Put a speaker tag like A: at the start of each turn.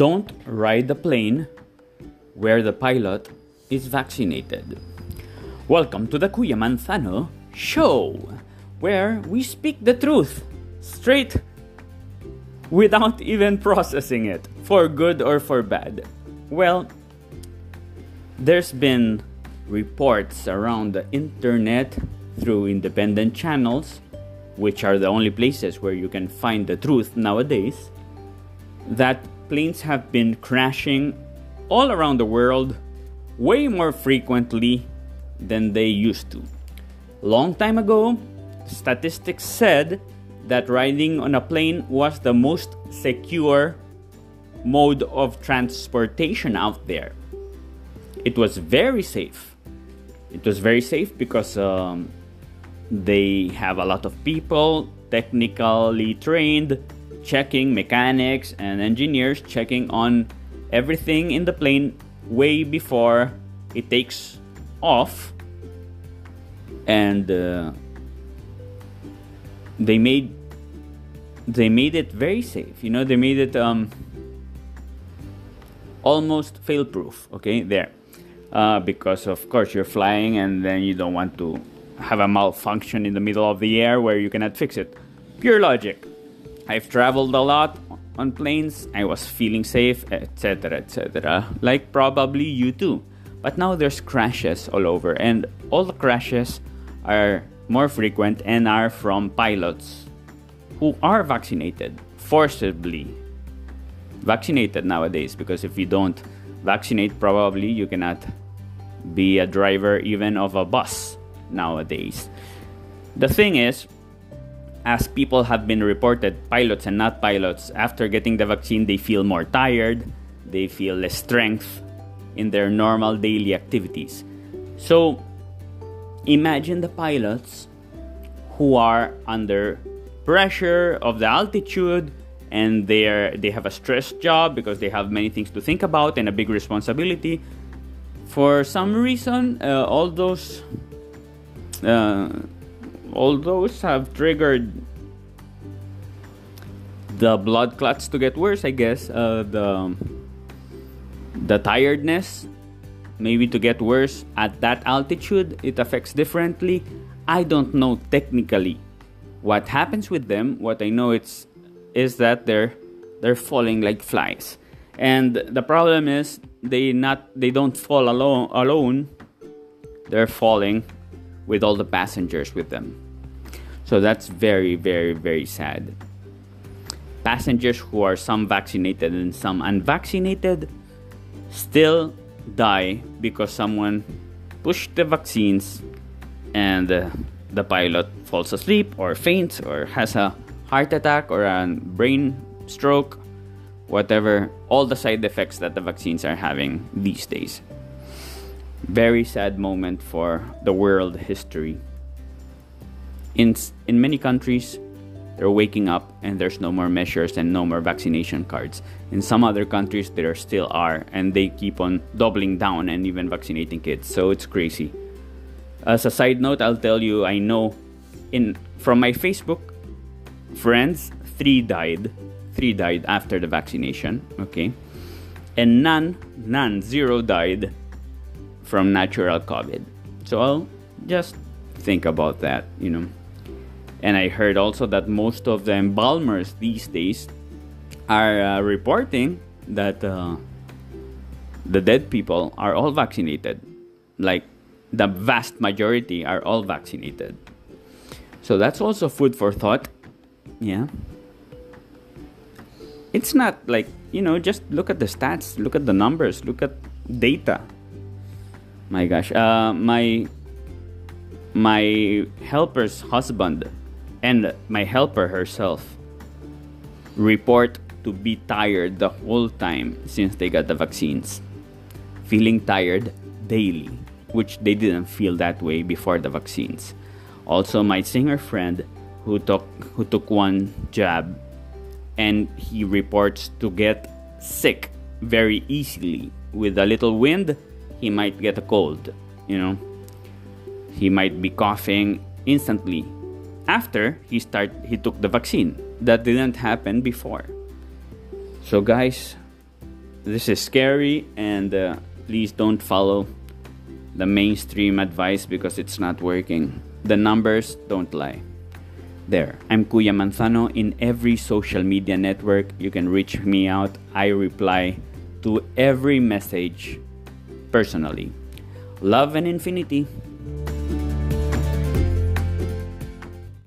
A: Don't ride the plane where the pilot is vaccinated. Welcome to the Kuya Manzano show, where we speak the truth straight without even processing it, for good or for bad. Well, there's been reports around the internet through independent channels, which are the only places where you can find the truth nowadays, that planes have been crashing all around the world way more frequently than they used to. Long time ago, statistics said that riding on a plane was the most secure mode of transportation out there. It was very safe. It was very safe because um, they have a lot of people technically trained checking mechanics and engineers checking on everything in the plane way before it takes off. And uh, they made they made it very safe you know they made it um, almost fail proof okay there. Uh, because of course you're flying and then you don't want to have a malfunction in the middle of the air where you cannot fix it. Pure logic i've traveled a lot on planes. I was feeling safe etc etc like probably you too. But now there's crashes all over and all the crashes are more frequent and are from pilots who are vaccinated forcibly vaccinated nowadays. Because if you don't vaccinate probably you cannot be a driver even of a bus nowadays. The thing is as people have been reported pilots and not pilots after getting the vaccine they feel more tired they feel less strength in their normal daily activities. So imagine the pilots who are under pressure of the altitude and they are they have a stressed job because they have many things to think about and a big responsibility. For some reason uh, all those uh, all those have triggered the blood clots to get worse i guess. Uh, the the tiredness maybe to get worse at that altitude it affects differently. I don't know technically what happens with them. What i know it's is that they're they're falling like flies. And the problem is they not they don't fall alone alone. They're falling with all the passengers with them so that's very very very sad passengers who are some vaccinated and some unvaccinated still die because someone pushed the vaccines and uh, the pilot falls asleep or faints or has a heart attack or a brain stroke, whatever, all the side effects that the vaccines are having these days. Very sad moment for the world history. In, in many countries, they're waking up and there's no more measures and no more vaccination cards. In some other countries, there still are, and they keep on doubling down and even vaccinating kids. So it's crazy. As a side note, I'll tell you I know in from my Facebook friends, three died. Three died after the vaccination. Okay, and none, none, zero died from natural COVID. So I'll just think about that. You know. And I heard also that most of the embalmers these days are uh, reporting that uh, the dead people are all vaccinated. Like the vast majority are all vaccinated. So that's also food for thought. Yeah. It's not like, you know, just look at the stats, look at the numbers, look at data. My gosh. Uh, my my helper's husband and my helper herself report to be tired the whole time since they got the vaccines. Feeling tired daily, which they didn't feel that way before the vaccines. Also, my singer friend who took who took one jab and he reports to get sick very easily with a little wind he might get a cold you know he might be coughing instantly after he start he took the vaccine. That didn't happen before. So guys, this is scary, and uh, please don't follow the mainstream advice because it's not working. The numbers don't lie. There, I'm Kuya Manzano in every social media network. You can reach me out. I reply to every message personally. Love and infinity.